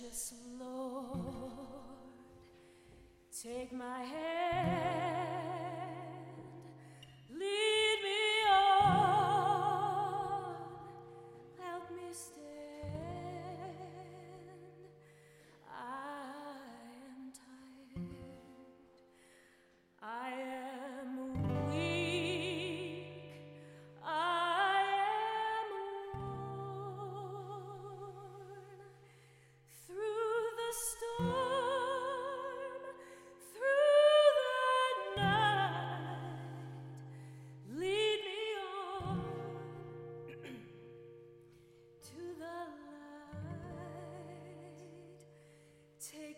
Precious Lord, take my hand,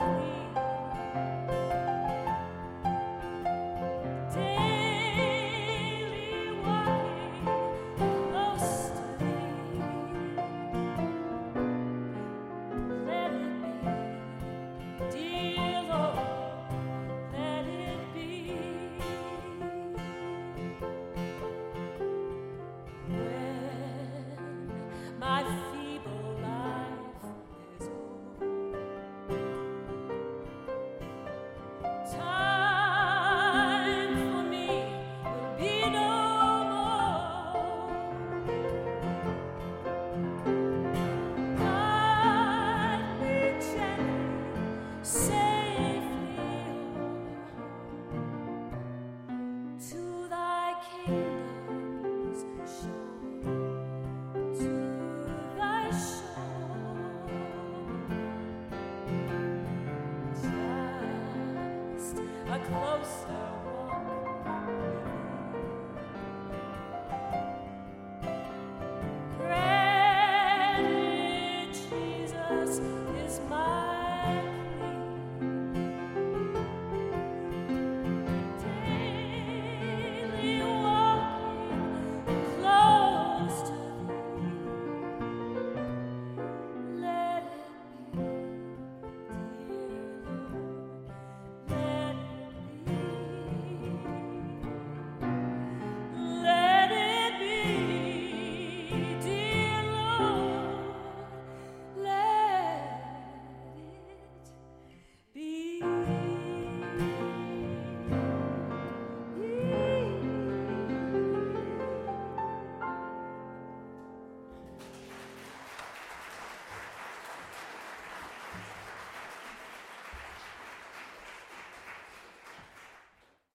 You. a closer